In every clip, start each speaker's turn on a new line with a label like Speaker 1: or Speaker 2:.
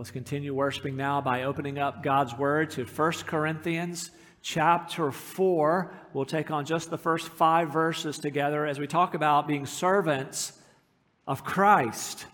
Speaker 1: let's continue worshiping now by opening up God's Word to 1 Corinthians chapter 4. We'll take on just the first five verses together as we talk about being servants of Christ.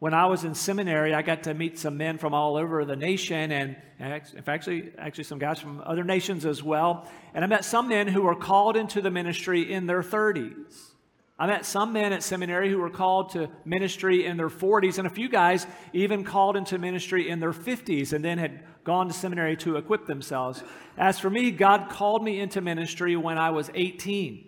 Speaker 1: When I was in seminary, I got to meet some men from all over the nation, and, and actually, actually some guys from other nations as well. And I met some men who were called into the ministry in their 30s. I met some men at seminary who were called to ministry in their 40s, and a few guys even called into ministry in their 50s and then had gone to seminary to equip themselves. As for me, God called me into ministry when I was 18.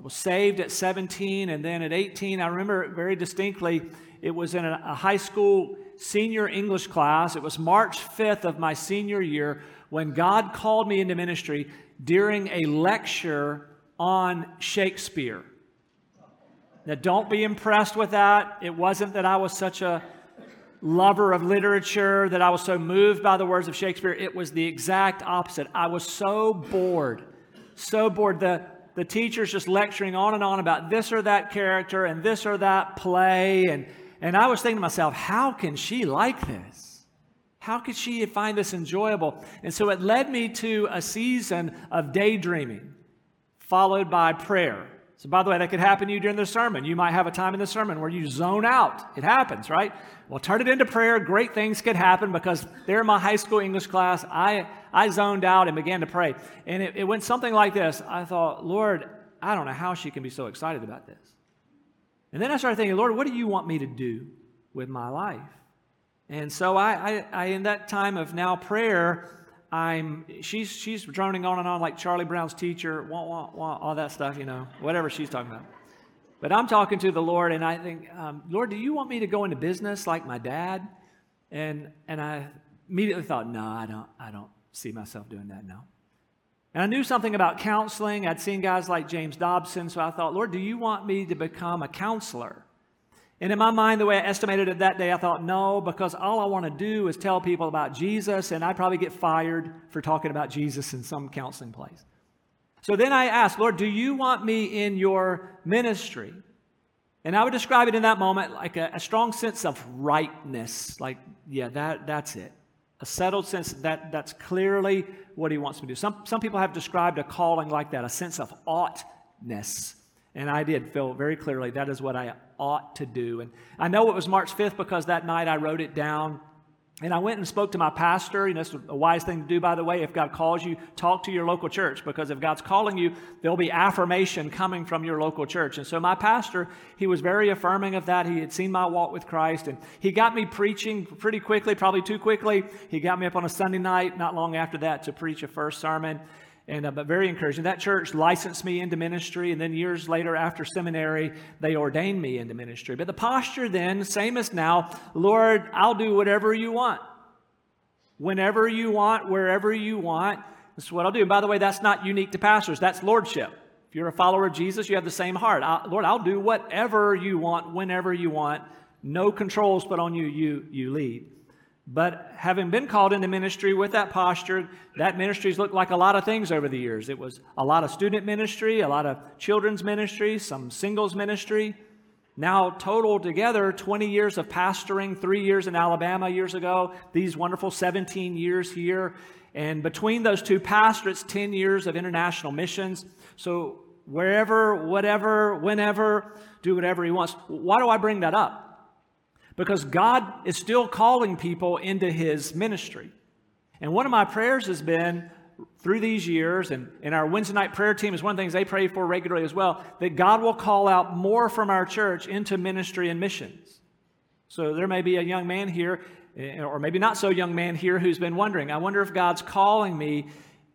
Speaker 1: I was saved at 17, and then at 18, I remember very distinctly, it was in a high school senior English class. It was March 5th of my senior year when God called me into ministry during a lecture on Shakespeare. Now, don't be impressed with that. It wasn't that I was such a lover of literature, that I was so moved by the words of Shakespeare. It was the exact opposite. I was so bored, so bored. The, the teacher's just lecturing on and on about this or that character and this or that play. And, and I was thinking to myself, how can she like this? How could she find this enjoyable? And so it led me to a season of daydreaming, followed by prayer. So, by the way, that could happen to you during the sermon. You might have a time in the sermon where you zone out. It happens, right? Well, turn it into prayer. Great things could happen because there in my high school English class, I, I zoned out and began to pray. And it, it went something like this I thought, Lord, I don't know how she can be so excited about this. And then I started thinking, Lord, what do you want me to do with my life? And so I, I, I in that time of now prayer, I'm she's she's droning on and on like Charlie Brown's teacher, wah, wah, wah, all that stuff, you know, whatever she's talking about. But I'm talking to the Lord, and I think, um, Lord, do you want me to go into business like my dad? And and I immediately thought, no, I don't, I don't see myself doing that now. And I knew something about counseling. I'd seen guys like James Dobson, so I thought, Lord, do you want me to become a counselor? And in my mind, the way I estimated it that day, I thought, no, because all I want to do is tell people about Jesus, and I'd probably get fired for talking about Jesus in some counseling place. So then I asked, Lord, do you want me in your ministry? And I would describe it in that moment like a, a strong sense of rightness. Like, yeah, that, that's it. A settled sense that that's clearly what he wants me to do. Some, some people have described a calling like that, a sense of oughtness. And I did feel very clearly that is what I ought to do. And I know it was March 5th because that night I wrote it down. And I went and spoke to my pastor. You know, it's a wise thing to do, by the way. If God calls you, talk to your local church because if God's calling you, there'll be affirmation coming from your local church. And so my pastor, he was very affirming of that. He had seen my walk with Christ and he got me preaching pretty quickly, probably too quickly. He got me up on a Sunday night, not long after that, to preach a first sermon and uh, but very encouraging. That church licensed me into ministry, and then years later, after seminary, they ordained me into ministry. But the posture then, same as now, Lord, I'll do whatever you want, whenever you want, wherever you want. That's what I'll do. And by the way, that's not unique to pastors. That's lordship. If you're a follower of Jesus, you have the same heart. I, Lord, I'll do whatever you want, whenever you want. No controls put on you. You you lead. But having been called into ministry with that posture, that ministry's looked like a lot of things over the years. It was a lot of student ministry, a lot of children's ministry, some singles ministry. Now, total together, 20 years of pastoring, three years in Alabama years ago, these wonderful 17 years here. And between those two pastorates, 10 years of international missions. So, wherever, whatever, whenever, do whatever he wants. Why do I bring that up? Because God is still calling people into his ministry. And one of my prayers has been through these years, and, and our Wednesday night prayer team is one of the things they pray for regularly as well, that God will call out more from our church into ministry and missions. So there may be a young man here, eh, or maybe not so young man here, who's been wondering, I wonder if God's calling me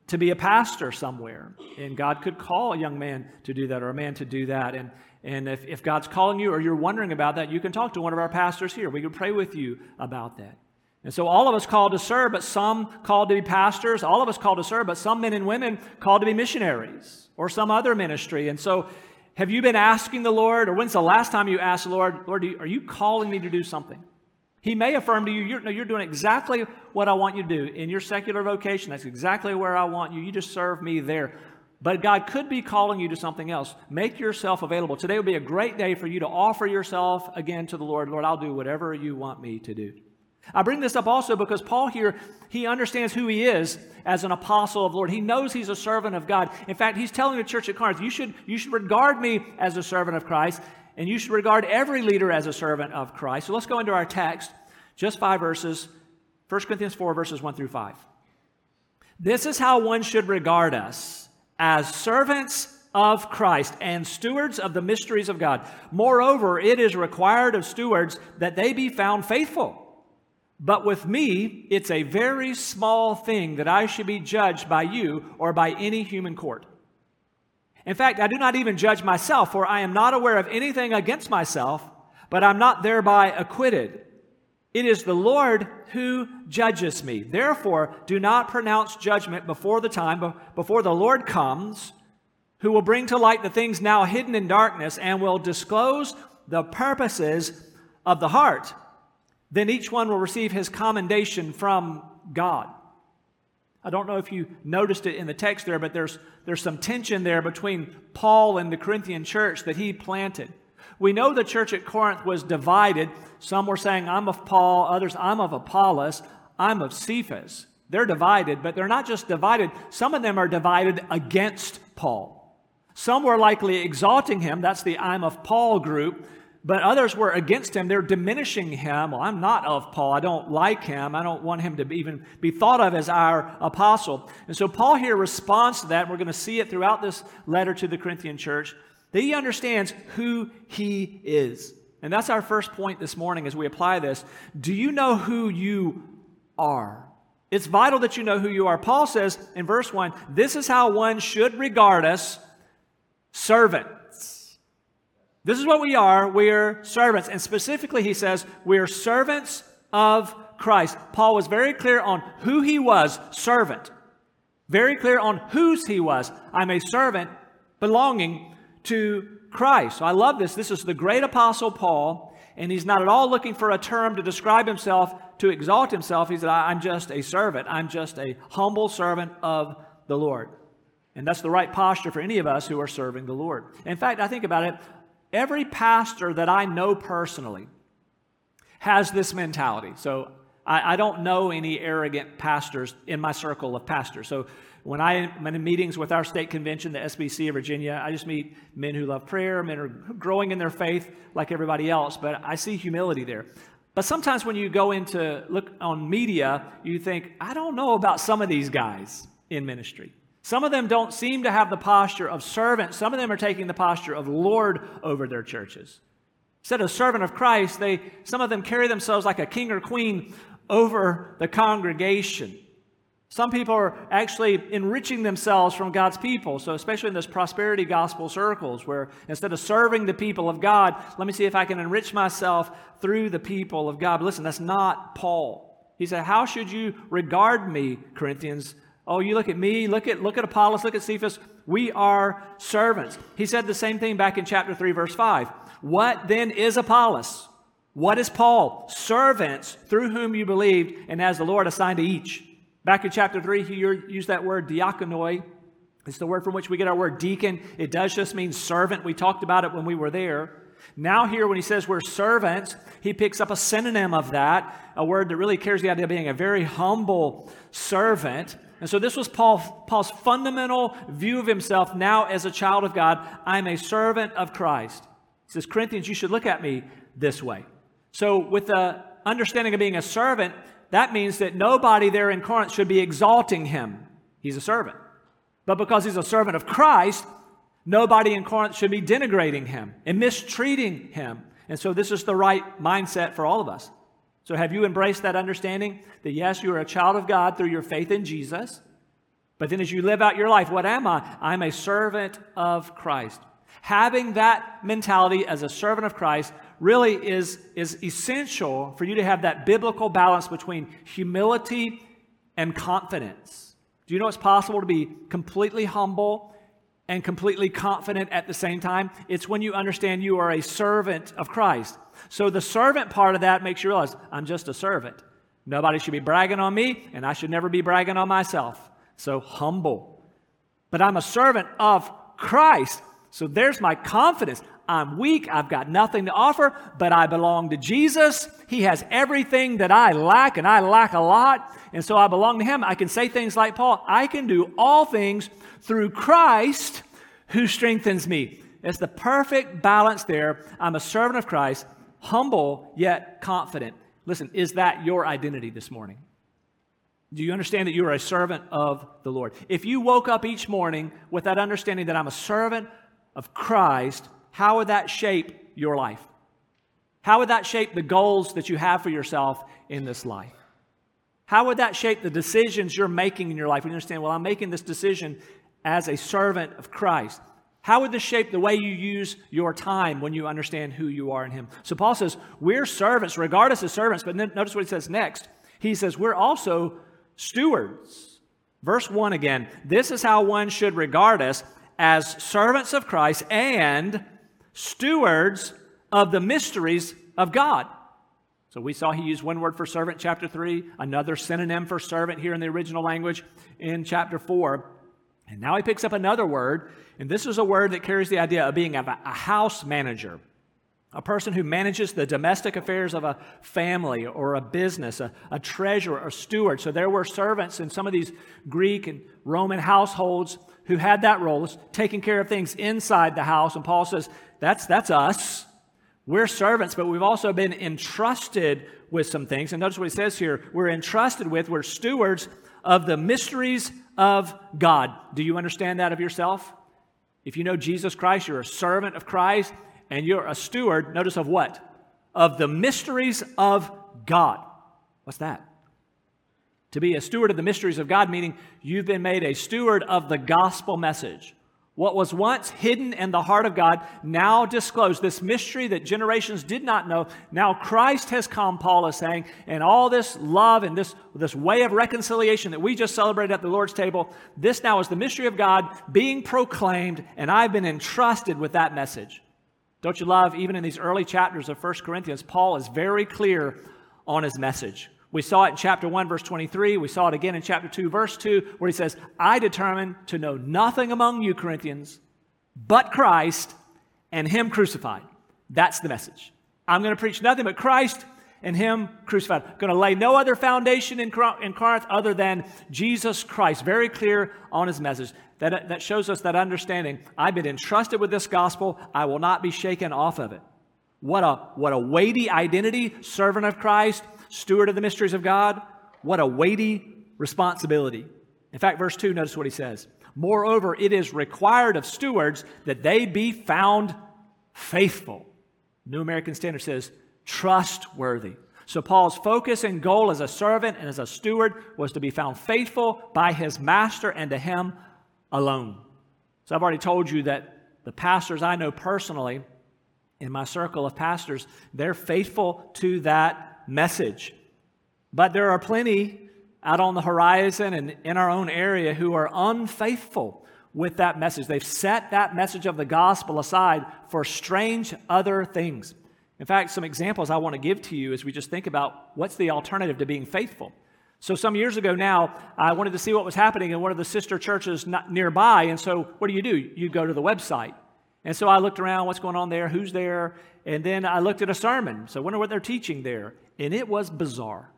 Speaker 1: to be a pastor somewhere. And God could call a young man to do that or a man to do that. And, and if, if God's calling you or you're wondering about that, you can talk to one of our pastors here. We can pray with you about that. And so all of us called to serve, but some called to be pastors. All of us called to serve, but some men and women called to be missionaries or some other ministry. And so have you been asking the Lord, or when's the last time you asked the Lord, Lord, are you calling me to do something? He may affirm to you, you're, no, you're doing exactly what I want you to do. In your secular vocation, that's exactly where I want you. You just serve me there. But God could be calling you to something else. Make yourself available. Today would be a great day for you to offer yourself again to the Lord. Lord, I'll do whatever you want me to do. I bring this up also because Paul here, he understands who he is as an apostle of the Lord. He knows he's a servant of God. In fact, he's telling the church at Corinth, you should, you should regard me as a servant of Christ, and you should regard every leader as a servant of Christ. So let's go into our text, just five verses, 1 Corinthians 4, verses 1 through 5. This is how one should regard us as servants of Christ and stewards of the mysteries of God. Moreover, it is required of stewards that they be found faithful. But with me, it's a very small thing that I should be judged by you or by any human court. In fact, I do not even judge myself, for I am not aware of anything against myself, but I'm not thereby acquitted. It is the Lord who judges me. Therefore, do not pronounce judgment before the time, before the Lord comes, who will bring to light the things now hidden in darkness and will disclose the purposes of the heart then each one will receive his commendation from God. I don't know if you noticed it in the text there, but there's, there's some tension there between Paul and the Corinthian church that he planted. We know the church at Corinth was divided. Some were saying, I'm of Paul, others, I'm of Apollos, I'm of Cephas. They're divided, but they're not just divided, some of them are divided against Paul. Some were likely exalting him, that's the I'm of Paul group, but others were against him. They're diminishing him. Well, I'm not of Paul. I don't like him. I don't want him to even be thought of as our apostle. And so Paul here responds to that. And we're going to see it throughout this letter to the Corinthian church that he understands who he is. And that's our first point this morning as we apply this. Do you know who you are? It's vital that you know who you are. Paul says in verse 1 this is how one should regard us servants. This is what we are. We're servants. And specifically, he says, we're servants of Christ. Paul was very clear on who he was, servant. Very clear on whose he was. I'm a servant belonging to Christ. So I love this. This is the great apostle Paul, and he's not at all looking for a term to describe himself, to exalt himself. He said, I'm just a servant. I'm just a humble servant of the Lord. And that's the right posture for any of us who are serving the Lord. In fact, I think about it. Every pastor that I know personally has this mentality. So I, I, don't know any arrogant pastors in my circle of pastors. So when I am in meetings with our state convention, the SBC of Virginia, I just meet men who love prayer, men are growing in their faith like everybody else, but I see humility there. But sometimes when you go into look on media, you think, I don't know about some of these guys in ministry. Some of them don't seem to have the posture of servant. Some of them are taking the posture of Lord over their churches. Instead of servant of Christ, they, some of them carry themselves like a king or queen over the congregation. Some people are actually enriching themselves from God's people. So, especially in this prosperity gospel circles, where instead of serving the people of God, let me see if I can enrich myself through the people of God. But listen, that's not Paul. He said, How should you regard me, Corinthians? Oh, you look at me, look at, look at Apollos, look at Cephas. We are servants. He said the same thing back in chapter 3, verse 5. What then is Apollos? What is Paul? Servants through whom you believed, and as the Lord assigned to each. Back in chapter 3, he used that word diakonoi. It's the word from which we get our word deacon. It does just mean servant. We talked about it when we were there. Now, here, when he says we're servants, he picks up a synonym of that, a word that really carries the idea of being a very humble servant. And so this was Paul, Paul's fundamental view of himself now as a child of God. I'm a servant of Christ. He says, Corinthians, you should look at me this way. So, with the understanding of being a servant, that means that nobody there in Corinth should be exalting him. He's a servant. But because he's a servant of Christ, nobody in Corinth should be denigrating him and mistreating him. And so, this is the right mindset for all of us. So, have you embraced that understanding that yes, you are a child of God through your faith in Jesus? But then, as you live out your life, what am I? I'm a servant of Christ. Having that mentality as a servant of Christ really is, is essential for you to have that biblical balance between humility and confidence. Do you know it's possible to be completely humble and completely confident at the same time? It's when you understand you are a servant of Christ. So the servant part of that makes you realize I'm just a servant. Nobody should be bragging on me, and I should never be bragging on myself. So humble. But I'm a servant of Christ. So there's my confidence. I'm weak. I've got nothing to offer, but I belong to Jesus. He has everything that I lack, and I lack a lot. And so I belong to Him. I can say things like Paul I can do all things through Christ who strengthens me. It's the perfect balance there. I'm a servant of Christ, humble yet confident. Listen, is that your identity this morning? Do you understand that you are a servant of the Lord? If you woke up each morning with that understanding that I'm a servant of Christ, how would that shape your life? How would that shape the goals that you have for yourself in this life? How would that shape the decisions you're making in your life? You understand, well, I'm making this decision as a servant of Christ. How would this shape the way you use your time when you understand who you are in Him? So Paul says, we're servants, regardless of servants, but notice what he says next. He says, we're also stewards. Verse 1 again, this is how one should regard us as servants of Christ and stewards of the mysteries of God. So we saw he used one word for servant, chapter 3, another synonym for servant here in the original language in chapter 4. And now he picks up another word, and this is a word that carries the idea of being a, house manager, a person who manages the domestic affairs of a family or a business, a, a treasurer, a steward. So there were servants in some of these Greek and Roman households who had that role, taking care of things inside the house. And Paul says, that's, that's us. We're servants, but we've also been entrusted with some things. And notice what he says here we're entrusted with, we're stewards of the mysteries of God. Do you understand that of yourself? If you know Jesus Christ, you're a servant of Christ, and you're a steward, notice of what? Of the mysteries of God. What's that? To be a steward of the mysteries of God, meaning you've been made a steward of the gospel message. What was once hidden in the heart of God, now disclosed. This mystery that generations did not know. Now Christ has come, Paul is saying, and all this love and this, this way of reconciliation that we just celebrated at the Lord's table, this now is the mystery of God being proclaimed, and I've been entrusted with that message. Don't you love, even in these early chapters of 1 Corinthians, Paul is very clear on his message. We saw it in chapter 1, verse 23. We saw it again in chapter 2, verse 2, where he says, I determined to know nothing among you, Corinthians, but Christ and Him crucified. That's the message. I'm going to preach nothing but Christ and Him crucified. I'm going to lay no other foundation in Corinth other than Jesus Christ. Very clear on His message. That, that shows us that understanding. I've been entrusted with this gospel. I will not be shaken off of it. What a, what a weighty identity, servant of Christ, steward of the mysteries of God, what a weighty responsibility. In fact, verse 2, notice what he says. Moreover, it is required of stewards that they be found faithful. New American Standard says trustworthy. So, Paul's focus and goal as a servant and as a steward was to be found faithful by his master and to him alone. So, I've already told you that the pastors I know personally in my circle of pastors, they're faithful to that message. But there are plenty out on the horizon and in our own area who are unfaithful with that message. They've set that message of the gospel aside for strange other things. In fact, some examples I want to give to you as we just think about what's the alternative to being faithful. So, some years ago now, I wanted to see what was happening in one of the sister churches nearby. And so, what do you do? You go to the website. And so I looked around, what's going on there, who's there, and then I looked at a sermon. So I wonder what they're teaching there. And it was bizarre.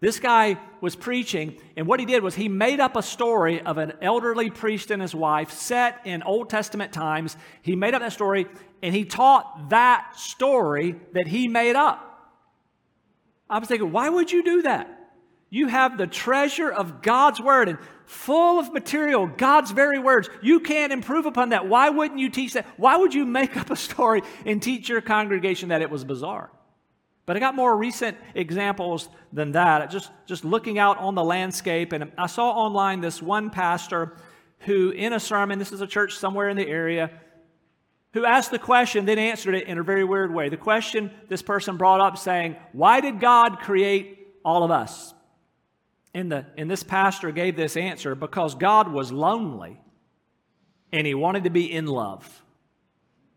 Speaker 1: This guy was preaching, and what he did was he made up a story of an elderly priest and his wife set in Old Testament times. He made up that story, and he taught that story that he made up. I was thinking, why would you do that? You have the treasure of God's word and full of material, God's very words. You can't improve upon that. Why wouldn't you teach that? Why would you make up a story and teach your congregation that it was bizarre? But I got more recent examples than that. Just, just looking out on the landscape, and I saw online this one pastor who, in a sermon, this is a church somewhere in the area, who asked the question, then answered it in a very weird way. The question this person brought up saying, Why did God create all of us? And, the, and this pastor gave this answer because God was lonely and he wanted to be in love.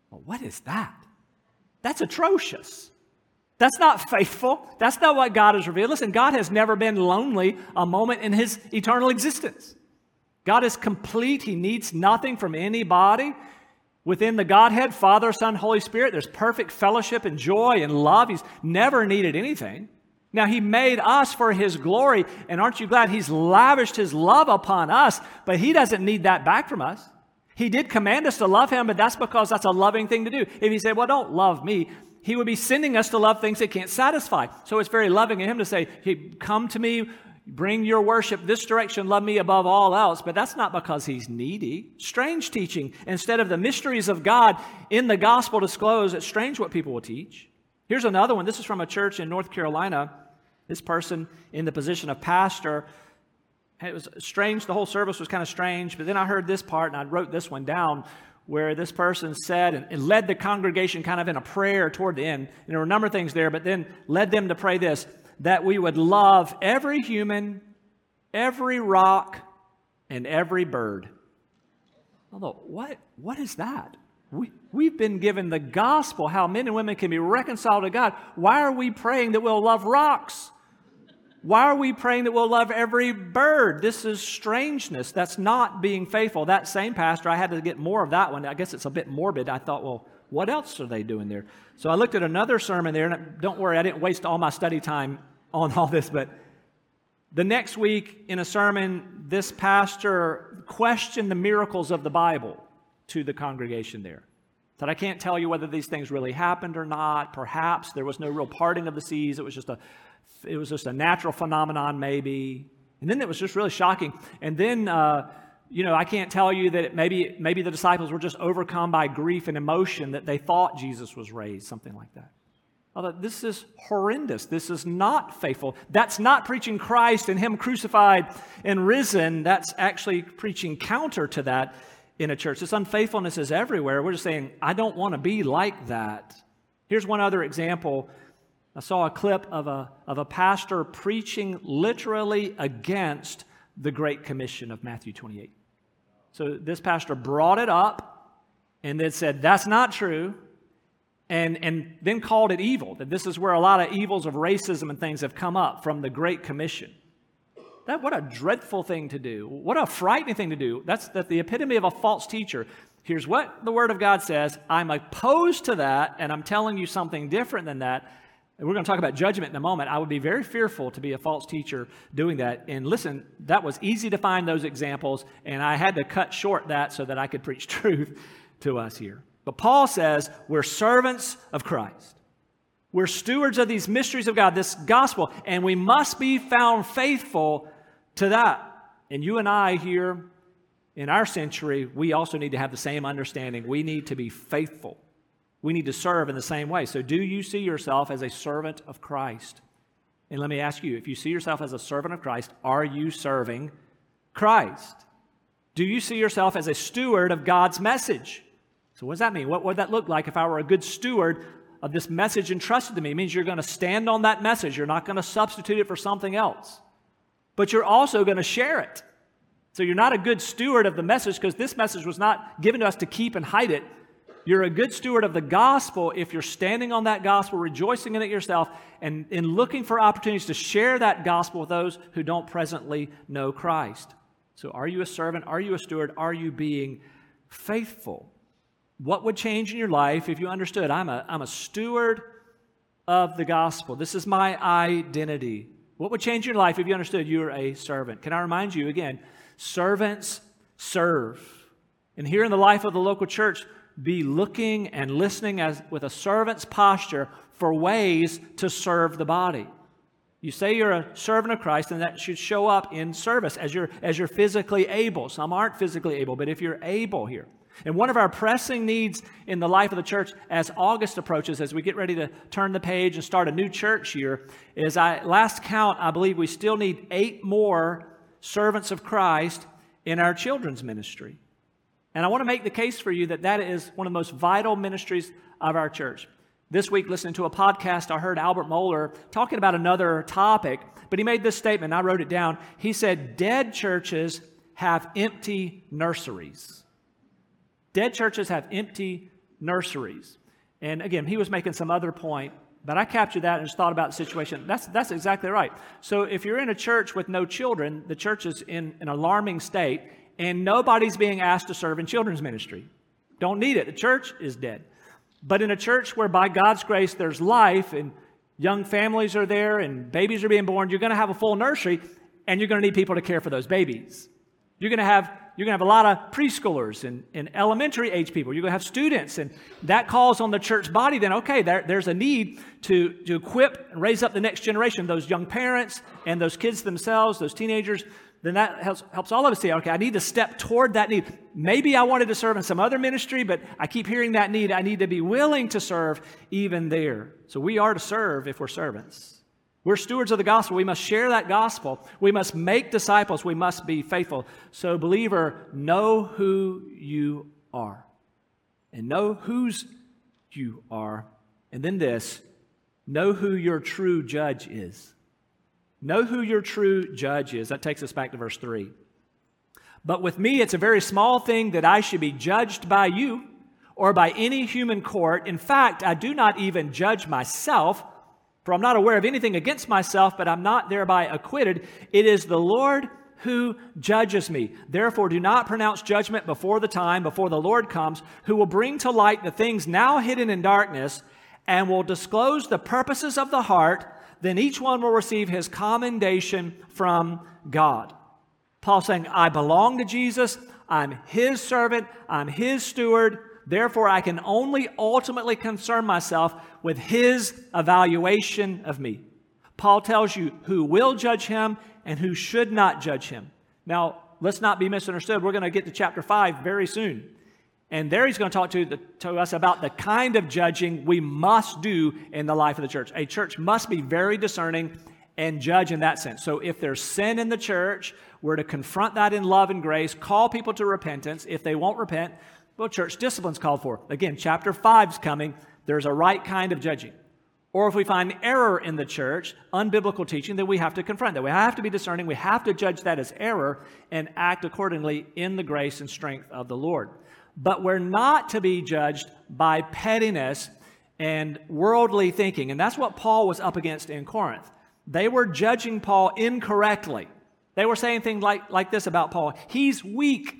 Speaker 1: Well, what is that? That's atrocious. That's not faithful. That's not what God has revealed. Listen, God has never been lonely a moment in his eternal existence. God is complete. He needs nothing from anybody. Within the Godhead, Father, Son, Holy Spirit, there's perfect fellowship and joy and love. He's never needed anything. Now, He made us for His glory, and aren't you glad He's lavished His love upon us, but He doesn't need that back from us. He did command us to love Him, but that's because that's a loving thing to do. If He said, Well, don't love me, He would be sending us to love things that can't satisfy. So it's very loving of Him to say, Hey, come to me, bring your worship this direction, love me above all else. But that's not because He's needy. Strange teaching. Instead of the mysteries of God in the gospel disclosed, it's strange what people will teach. Here's another one. This is from a church in North Carolina. This person in the position of pastor, it was strange. The whole service was kind of strange. But then I heard this part, and I wrote this one down where this person said and, led the congregation kind of in a prayer toward the end. And there were a number of things there, but then led them to pray this that we would love every human, every rock, and every bird. Although, what, what is that? We, we've been given the gospel, how men and women can be reconciled to God. Why are we praying that we'll love rocks? Why are we praying that we'll love every bird? This is strangeness. That's not being faithful. That same pastor, I had to get more of that one. I guess it's a bit morbid. I thought, well, what else are they doing there? So I looked at another sermon there, and don't worry, I didn't waste all my study time on all this, but the next week in a sermon, this pastor questioned the miracles of the Bible to the congregation there. That I can't tell you whether these things really happened or not. Perhaps there was no real parting of the seas. It was just a, it was just a natural phenomenon, maybe. And then it was just really shocking. And then, uh, you know, I can't tell you that maybe maybe the disciples were just overcome by grief and emotion that they thought Jesus was raised, something like that. Although this is horrendous. This is not faithful. That's not preaching Christ and Him crucified and risen. That's actually preaching counter to that in a church. This unfaithfulness is everywhere. We're just saying, I don't want to be like that. Here's one other example. I saw a clip of a, of a pastor preaching literally against the Great Commission of Matthew 28. So this pastor brought it up and then said, That's not true. And, and then called it evil, that this is where a lot of evils of racism and things have come up from the Great Commission. That, what a dreadful thing to do. What a frightening thing to do. That's, that's the epitome of a false teacher. Here's what the Word of God says I'm opposed to that, and I'm telling you something different than that. And we're going to talk about judgment in a moment. I would be very fearful to be a false teacher doing that. And listen, that was easy to find those examples, and I had to cut short that so that I could preach truth to us here. But Paul says we're servants of Christ. We're stewards of these mysteries of God, this gospel, and we must be found faithful to that. And you and I here in our century, we also need to have the same understanding. We need to be faithful. We need to serve in the same way. So, do you see yourself as a servant of Christ? And let me ask you if you see yourself as a servant of Christ, are you serving Christ? Do you see yourself as a steward of God's message? So, what does that mean? What would that look like if I were a good steward of this message entrusted to me. It means you're going to stand on that message. You're not going to substitute it for something else. But you're also going to share it. So you're not a good steward of the message because this message was not given to us to keep and hide it. You're a good steward of the gospel if you're standing on that gospel, rejoicing in it yourself, and in looking for opportunities to share that gospel with those who don't presently know Christ. So, are you a servant? Are you a steward? Are you being faithful? What would change in your life if you understood I'm a, I'm a steward of the gospel? This is my identity. What would change your life if you understood you're a servant? Can I remind you again? Servants serve. And here in the life of the local church, be looking and listening as, with a servant's posture for ways to serve the body. You say you're a servant of Christ, and that should show up in service as you're, as you're physically able. Some aren't physically able, but if you're able here. And one of our pressing needs in the life of the church as August approaches, as we get ready to turn the page and start a new church year, is I last count, I believe we still need eight more servants of Christ in our children's ministry. And I want to make the case for you that that is one of the most vital ministries of our church. This week, listening to a podcast, I heard Albert Mohler talking about another topic, but he made this statement. I wrote it down. He said, Dead churches have empty nurseries. Dead churches have empty nurseries. And again, he was making some other point, but I captured that and just thought about the situation. That's, that's exactly right. So if you're in a church with no children, the church is in an alarming state, and nobody's being asked to serve in children's ministry. Don't need it. The church is dead. But in a church where by God's grace there's life and young families are there and babies are being born, you're going to have a full nursery and you're going to need people to care for those babies. You're going to have you're going to have a lot of preschoolers and, and elementary age people. You're going to have students, and that calls on the church body. Then, okay, there, there's a need to, to equip and raise up the next generation, those young parents and those kids themselves, those teenagers. Then that helps, helps all of us see, okay, I need to step toward that need. Maybe I wanted to serve in some other ministry, but I keep hearing that need. I need to be willing to serve even there. So we are to serve if we're servants. We're stewards of the gospel. We must share that gospel. We must make disciples. We must be faithful. So, believer, know who you are and know whose you are. And then this know who your true judge is. Know who your true judge is. That takes us back to verse 3. But with me, it's a very small thing that I should be judged by you or by any human court. In fact, I do not even judge myself. For I'm not aware of anything against myself, but I'm not thereby acquitted. It is the Lord who judges me. Therefore, do not pronounce judgment before the time, before the Lord comes, who will bring to light the things now hidden in darkness and will disclose the purposes of the heart. Then each one will receive his commendation from God. Paul saying, I belong to Jesus. I'm his servant. I'm his steward. Therefore, I can only ultimately concern myself with his evaluation of me. Paul tells you who will judge him and who should not judge him. Now, let's not be misunderstood. We're going to get to chapter 5 very soon. And there he's going to talk to, the, to us about the kind of judging we must do in the life of the church. A church must be very discerning and judge in that sense. So if there's sin in the church, we're to confront that in love and grace, call people to repentance. If they won't repent, well, church discipline's called for. Again, chapter 5 is coming. There's a right kind of judging. Or if we find error in the church, unbiblical teaching, then we have to confront that. We have to be discerning. We have to judge that as error and act accordingly in the grace and strength of the Lord. But we're not to be judged by pettiness and worldly thinking. And that's what Paul was up against in Corinth. They were judging Paul incorrectly. They were saying things like, like this about Paul He's weak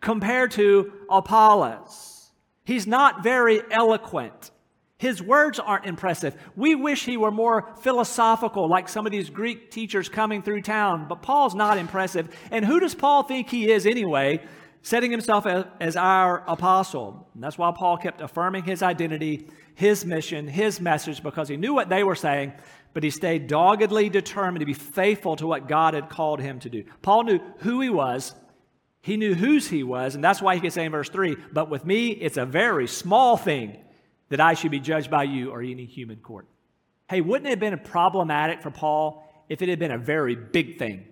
Speaker 1: compared to Apollos. He's not very eloquent. His words aren't impressive. We wish he were more philosophical, like some of these Greek teachers coming through town, but Paul's not impressive. And who does Paul think he is anyway, setting himself as, our apostle? And that's why Paul kept affirming his identity, his mission, his message, because he knew what they were saying, but he stayed doggedly determined to be faithful to what God had called him to do. Paul knew who he was he knew whose he was, and that's why he could say in verse 3 But with me, it's a very small thing that I should be judged by you or any human court. Hey, wouldn't it have been problematic for Paul if it had been a very big thing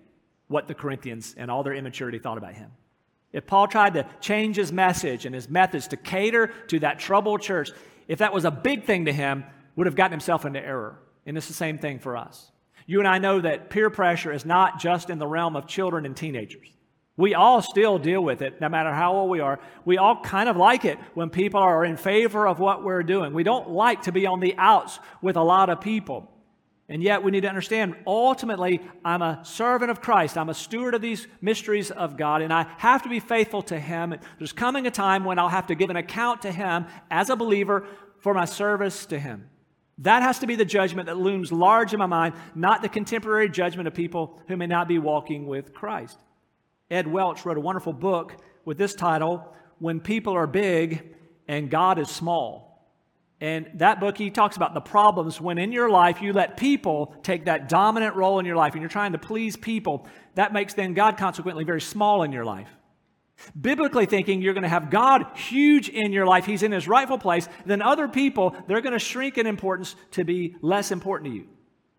Speaker 1: what the Corinthians and all their immaturity thought about him? If Paul tried to change his message and his methods to cater to that troubled church, if that was a big thing to him, would have gotten himself into error. And it's the same thing for us. You and I know that peer pressure is not just in the realm of children and teenagers. We all still deal with it, no matter how old we are. We all kind of like it when people are in favor of what we're doing. We don't like to be on the outs with a lot of people. And yet, we need to understand ultimately, I'm a servant of Christ. I'm a steward of these mysteries of God, and I have to be faithful to Him. There's coming a time when I'll have to give an account to Him as a believer for my service to Him. That has to be the judgment that looms large in my mind, not the contemporary judgment of people who may not be walking with Christ. Ed Welch wrote a wonderful book with this title, When People Are Big and God is Small. And that book, he talks about the problems when in your life you let people take that dominant role in your life and you're trying to please people. That makes then God consequently very small in your life. Biblically thinking, you're going to have God huge in your life. He's in his rightful place. Then other people, they're going to shrink in importance to be less important to you.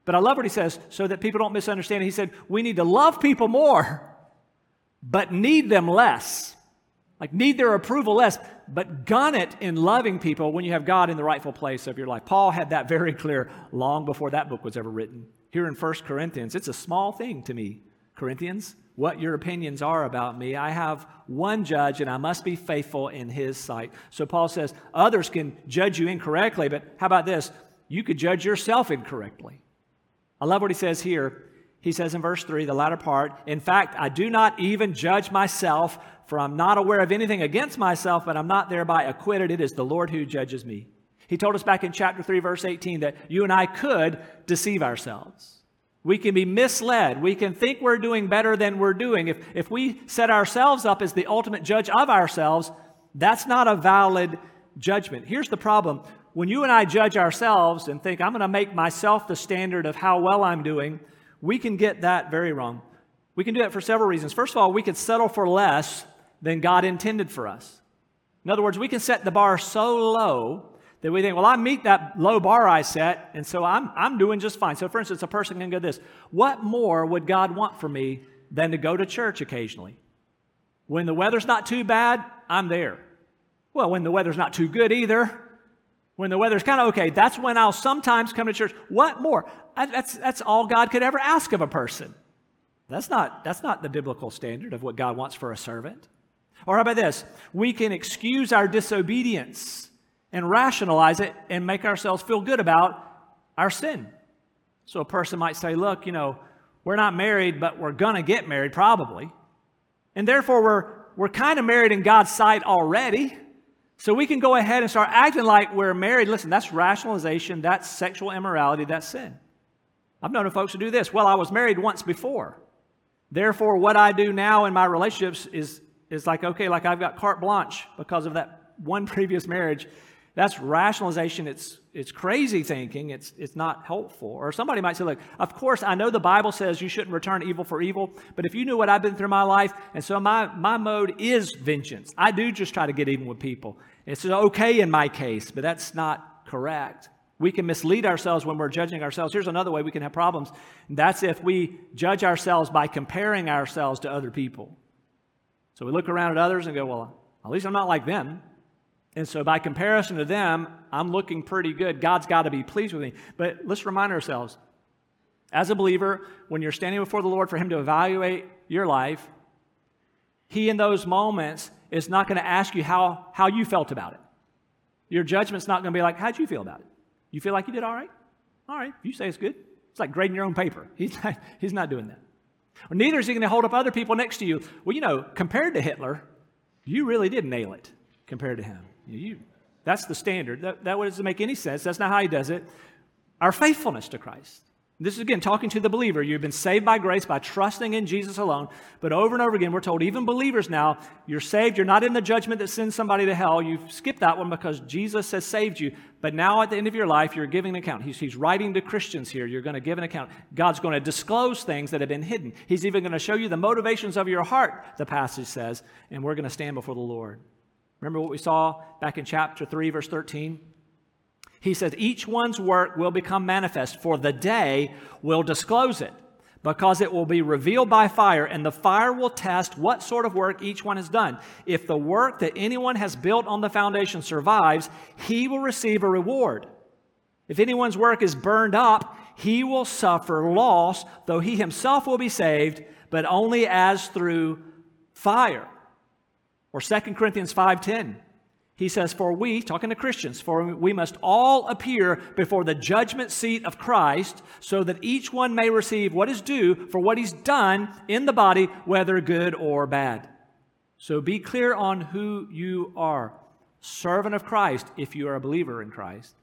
Speaker 1: But I love what he says so that people don't misunderstand. He said, we need to love people more but need them less. Like, need their approval less, but gun it in loving people when you have God in the rightful place of your life. Paul had that very clear long before that book was ever written. Here in 1 Corinthians, it's a small thing to me, Corinthians, what your opinions are about me. I have one judge, and I must be faithful in his sight. So Paul says, others can judge you incorrectly, but how about this? You could judge yourself incorrectly. I love what he says here he says in verse 3, the latter part, In fact, I do not even judge myself, for I'm not aware of anything against myself, but I'm not thereby acquitted. It is the Lord who judges me. He told us back in chapter 3, verse 18, that you and I could deceive ourselves. We can be misled. We can think we're doing better than we're doing. If, if we set ourselves up as the ultimate judge of ourselves, that's not a valid judgment. Here's the problem when you and I judge ourselves and think, I'm going to make myself the standard of how well I'm doing, we can get that very wrong. We can do that for several reasons. First of all, we could settle for less than God intended for us. In other words, we can set the bar so low that we think, well, I meet that low bar I set, and so I'm, I'm doing just fine. So, for instance, a person can go this What more would God want for me than to go to church occasionally? When the weather's not too bad, I'm there. Well, when the weather's not too good either, when the weather's kind of okay, that's when I'll sometimes come to church. What more? That's, that's all God could ever ask of a person. That's not, that's not the biblical standard of what God wants for a servant. Or how about this? We can excuse our disobedience and rationalize it and make ourselves feel good about our sin. So a person might say, look, you know, we're not married, but we're going to get married probably. And therefore, we're, we're kind of married in God's sight already. So we can go ahead and start acting like we're married. Listen, that's rationalization, that's sexual immorality, that's sin. I've known folks who do this. Well, I was married once before. Therefore, what I do now in my relationships is, is like, okay, like I've got carte blanche because of that one previous marriage. That's rationalization. It's, it's crazy thinking. It's, it's not helpful. Or somebody might say, look, of course, I know the Bible says you shouldn't return evil for evil, but if you knew what I've been through my life, and so my, my mode is vengeance. I do just try to get even with people. It's okay in my case, but that's not correct. We can mislead ourselves when we're judging ourselves. Here's another way we can have problems. That's if we judge ourselves by comparing ourselves to other people. So we look around at others and go, well, at least I'm not like them. And so, by comparison to them, I'm looking pretty good. God's got to be pleased with me. But let's remind ourselves as a believer, when you're standing before the Lord for Him to evaluate your life, He, in those moments, is not going to ask you how, how you felt about it. Your judgment's not going to be like, How'd you feel about it? You feel like you did all right? All right. You say it's good. It's like grading your own paper. He's not, he's not doing that. Well, neither is he going to hold up other people next to you. Well, you know, compared to Hitler, you really did nail it compared to him. You, that's the standard. That, that doesn't make any sense. That's not how he does it. Our faithfulness to Christ. This is again talking to the believer. You've been saved by grace by trusting in Jesus alone. But over and over again, we're told, even believers now, you're saved. You're not in the judgment that sends somebody to hell. You've skipped that one because Jesus has saved you. But now at the end of your life, you're giving an account. He's, he's writing to Christians here. You're going to give an account. God's going to disclose things that have been hidden. He's even going to show you the motivations of your heart, the passage says, and we're going to stand before the Lord. Remember what we saw back in chapter 3, verse 13? He says, Each one's work will become manifest, for the day will disclose it, because it will be revealed by fire, and the fire will test what sort of work each one has done. If the work that anyone has built on the foundation survives, he will receive a reward. If anyone's work is burned up, he will suffer loss, though he himself will be saved, but only as through fire. Or 2 Corinthians 5:10. He says, For we, talking to Christians, for we must all appear before the judgment seat of Christ, so that each one may receive what is due for what he's done in the body, whether good or bad. So be clear on who you are. Servant of Christ, if you are a believer in Christ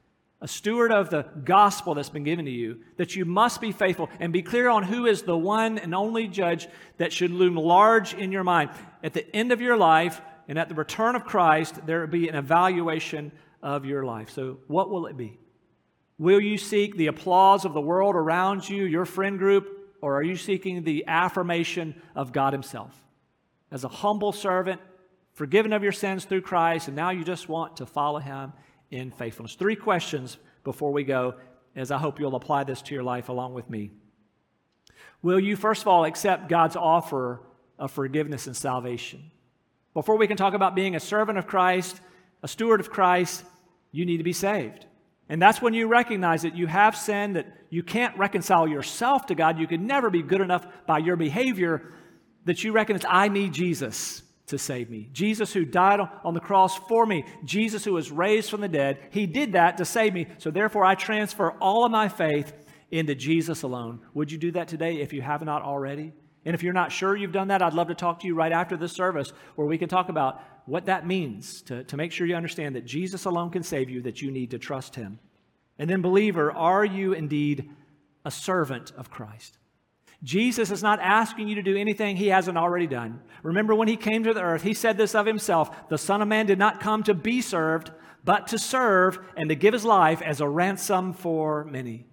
Speaker 1: a steward of the gospel that's been given to you, that you must be faithful and be clear on who is the one and only judge that should loom large in your mind. At the end of your life and at the return of Christ, there will be an evaluation of your life. So, what will it be? Will you seek the applause of the world around you, your friend group, or are you seeking the affirmation of God Himself? As a humble servant, forgiven of your sins through Christ, and now you just want to follow Him in faithfulness. Three questions before we go, as I hope you'll apply this to your life along with me. Will you, first of all, accept God's offer of forgiveness and salvation? Before we can talk about being a servant of Christ, a steward of Christ, you need to be saved. And that's when you recognize that you have sinned, that you can't reconcile yourself to God. You can never be good enough by your behavior, that you recognize, I need Jesus to save me. Jesus, who died on the cross for me, Jesus, who was raised from the dead, he did that to save me. So therefore, I transfer all of my faith into Jesus alone. Would you do that today if you have not already? And if you're not sure you've done that, I'd love to talk to you right after this service where we can talk about what that means to, to make sure you understand that Jesus alone can save you, that you need to trust him. And then, believer, are you indeed a servant of Christ? Jesus is not asking you to do anything he hasn't already done. Remember when he came to the earth, he said this of himself The Son of Man did not come to be served, but to serve and to give his life as a ransom for many.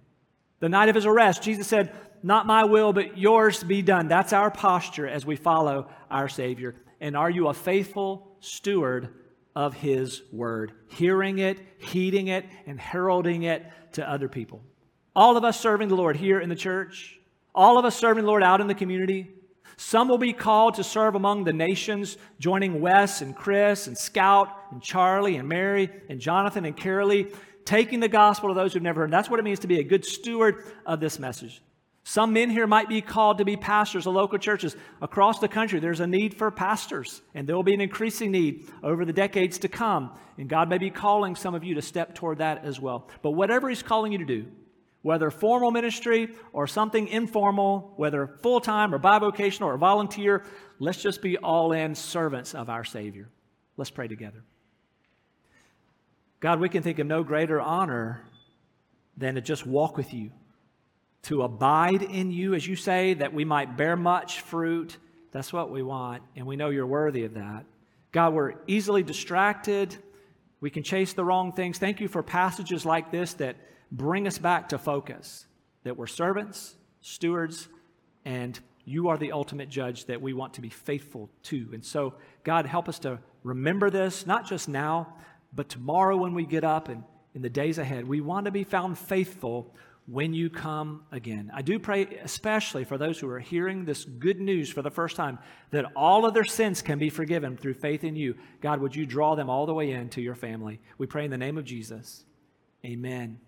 Speaker 1: The night of his arrest, Jesus said, Not my will, but yours be done. That's our posture as we follow our Savior. And are you a faithful steward of his word, hearing it, heeding it, and heralding it to other people? All of us serving the Lord here in the church, all of us serving the Lord out in the community. Some will be called to serve among the nations, joining Wes and Chris and Scout and Charlie and Mary and Jonathan and Carolee, taking the gospel to those who've never heard. That's what it means to be a good steward of this message. Some men here might be called to be pastors of local churches across the country. There's a need for pastors, and there will be an increasing need over the decades to come. And God may be calling some of you to step toward that as well. But whatever He's calling you to do, whether formal ministry or something informal, whether full time or bivocational or volunteer, let's just be all in servants of our Savior. Let's pray together. God, we can think of no greater honor than to just walk with you, to abide in you, as you say, that we might bear much fruit. That's what we want, and we know you're worthy of that. God, we're easily distracted. We can chase the wrong things. Thank you for passages like this that bring us back to focus that we're servants, stewards, and you are the ultimate judge that we want to be faithful to. And so, God, help us to remember this, not just now, but tomorrow when we get up and in the days ahead. We want to be found faithful when you come again. I do pray, especially for those who are hearing this good news for the first time, that all of their sins can be forgiven through faith in you. God, would you draw them all the way into your family? We pray in the name of Jesus. Amen.